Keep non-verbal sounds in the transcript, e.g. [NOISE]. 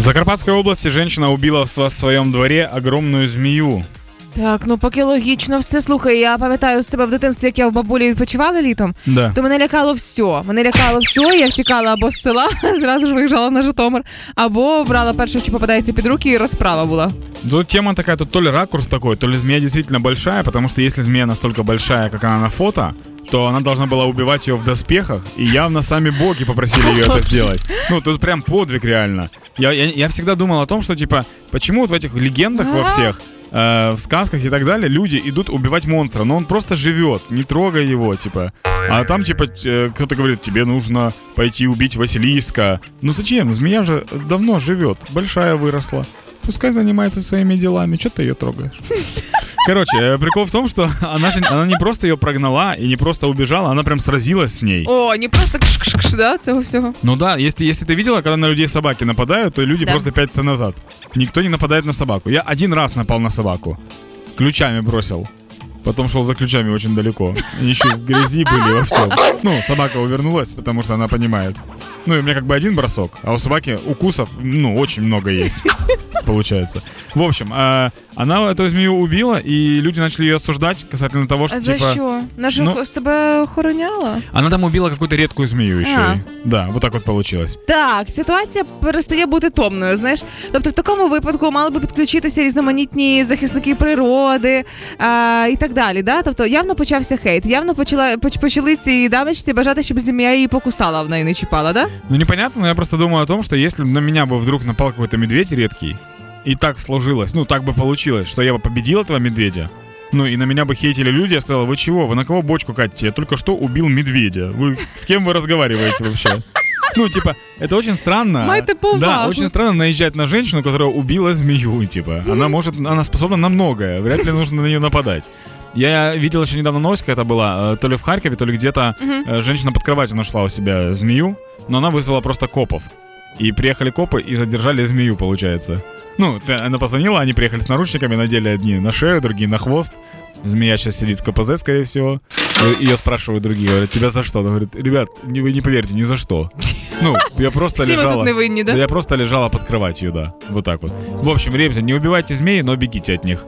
В Закарпатской области женщина убила в своем дворе огромную змею. Так, ну поки логічно все слухай. Я пам'ятаю з себе в дитинстві, як я в бабулі відпочивала літом, Да. то мене лякало все. Мене лякало все. Я втікала або з села, [LAUGHS] зразу ж виїжджала на Житомир, або брала перше, що попадається під руки, і розправа була. Тут тема такая, тут то ли ракурс такой, то ли змея действительно большая, потому что если змея настолько большая, как она на фото, то она должна была убивать ее в доспехах, и явно сами боги попросили ее это сделать. Ну, тут прям подвиг реально. Я, я, я всегда думал о том, что, типа, почему вот в этих легендах во всех, э, в сказках и так далее, люди идут убивать монстра, но он просто живет, не трогай его, типа. А там, типа, э, кто-то говорит, тебе нужно пойти убить Василиска. Ну зачем? Змея же давно живет, большая выросла. Пускай занимается своими делами. Что ты ее трогаешь? [LAUGHS] Короче, э, прикол в том, что [LAUGHS] она же она не просто ее прогнала и не просто убежала, она прям сразилась с ней. О, не просто кш-кш-кш, да, цього всього. Ну да, если, если ты видела, когда на людей собаки нападают, то люди Да. просто пятятся назад. Никто не нападает на собаку. Я один раз напал на собаку. Ключами бросил. Потом шел за ключами очень далеко. Они еще в грязи были во всем. Ну, собака увернулась, потому что она понимает. Ну, и у меня как бы один бросок, а у собаки укусов, ну, очень много есть Получается. В общем, а, она эту змею убила, и люди начали ее осуждать касательно того, что А за типа... що? Наша ну- себе охороняла? Она там убила какую-то редкую змею еще. А. и- Да, вот так вот получилось. Так, ситуація перестає бути томною. Знаєш, тобто в такому випадку мали би підключитися різноманітні захисники природи а, і так далі. Да? Тобто явно почався хейт, явно почала поч- почали ці дамочці бажати, щоб земля її покусала, а в неї не чіпала, да? Ну непонятно, но я просто думаю о том, что если бы на меня бы вдруг напал какой-то медведь редкий, и так сложилось, ну так бы получилось, что я бы победил этого медведя, ну и на меня бы хейтили люди, я сказал, вы чего, вы на кого бочку катите? Я только что убил медведя. Вы с кем вы разговариваете вообще? Ну, типа, это очень странно. Майте Да, очень странно наезжать на женщину, которая убила змею, типа. Она может, она способна на многое. Вряд ли нужно на нее нападать. Я видел еще недавно новость, какая-то была, э, то ли в Харькове, то ли где-то э, женщина под кроватью нашла у себя змею, но она вызвала просто копов. И приехали копы и задержали змею, получается. Ну, она позвонила, они приехали с наручниками, надели одни на шею, другие на хвост. Змея сейчас сидит в КПЗ, скорее всего. И- Ее спрашивают другие, говорят, тебя за что? Она говорит, ребят, вы не поверите, ни за что. Ну, я просто [LAUGHS] лежала... да? Я просто лежала под кроватью, да. Вот так вот. В общем, ребята, не убивайте змеи, но бегите от них.